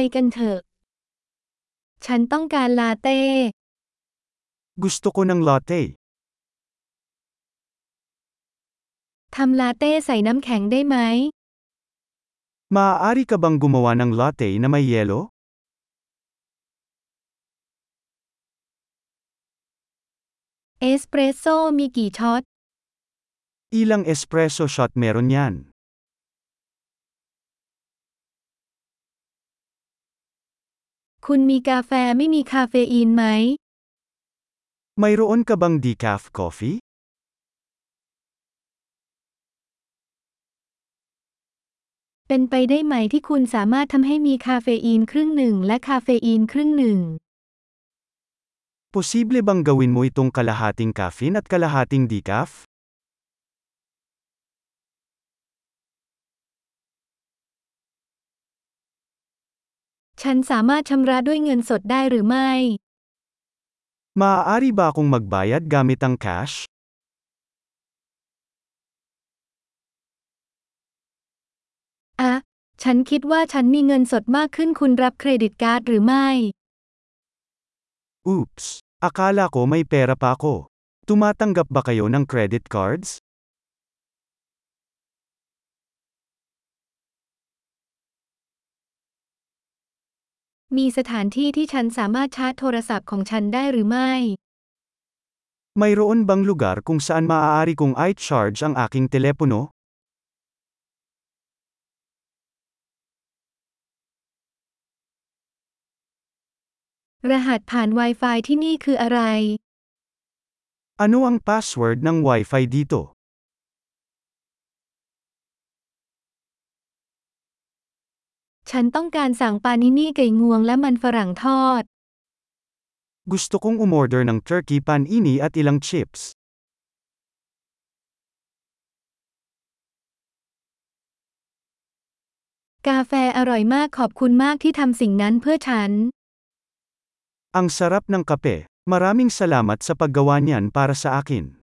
ไปกันเถอะฉันต้องการลาเต้ Gusto ko ng latte. ทำลาเต้ใส่น้ำแข็งได้ไหม Maaari ka bang gumawa ng latte na may yelo? เอสเปรสโซ่มีกี่ช็อต Ilang espresso shot meron yan? คุณมีกาแฟไม่มีคาเฟอีนไหมไม่รูอนกะบังดีคาฟกาแฟเป็นไปได้ไหมที่คุณสามารถทำให้มีคาเฟอีนครึ่งหนึ่งและคาเฟอีนครึ่งหนึ่ง Posible bang gawin mo itong kalahating kafein at kalahating decaf? ฉันสามารถชำระด้วยเงินสดได้หรือไม่ มาอาร i บ a akong m a g b a y ก d gamit ang cash? อะ ฉันคิดว่าฉันมีเงินสดมากขึ้นคุณรับเครดิตการ์ดหรือไม่อ p ปส์อาคาลาโคไม่เปรปาโคตุมาตั้งกับบัคยโอนังเครดิตการ์ดส์มีสถานที่ที่ฉันสามารถชาร์จโทรศัพท์ของฉันได้หรือไม่ Mayroon bang lugar kung saan maaari kong i-charge ang aking telepono? Rahat pan Wi-Fi ที่นี่คืออะไร Ano ang password ng Wi-Fi dito? ฉันต้องการสั่งปานินี่ไก่งวงและมันฝรั่งทอด Gusto kong umorder ng turkey panini at ilang chips. Kafe aroy mak, ขอบคุณมากที่ทำสิ่งนั้นเพื่อฉัน Ang sarap ng kape. Maraming salamat sa paggawa niyan para sa akin.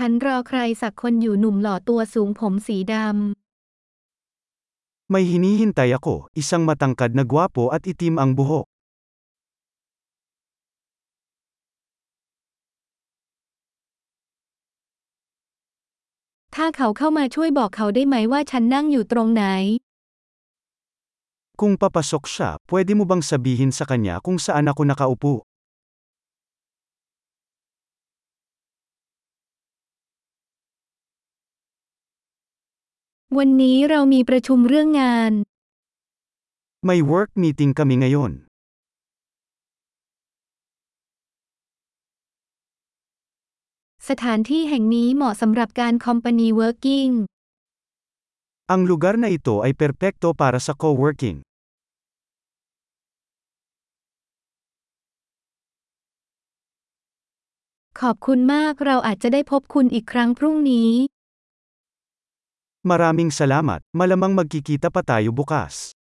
ฉันรอใครสักคนอยู่หนุ่มหล่อตัวสูงผมสีดำ May hinihintay ako, isang matangkad na gwapo at itim ang buhok. ถ้าเขาเข้ามาช่วยบอกเขาได้ไหมว่าฉันนั่งอยู่ตรงไหน Kung papasok siya, pwede mo bang sabihin sa kanya kung saan ako nakaupo? วันนี้เรามีประชุมเรื่องงาน May work meeting kami ngayon. สถานที่แห่งนี้เหมาะสำหรับการ company working Ang lugar na ito ay perpekto para sa co-working. ขอบคุณมากเราอาจจะได้พบคุณอีกครั้งพรุ่งนี้ Maraming salamat, malamang magkikita pa tayo bukas.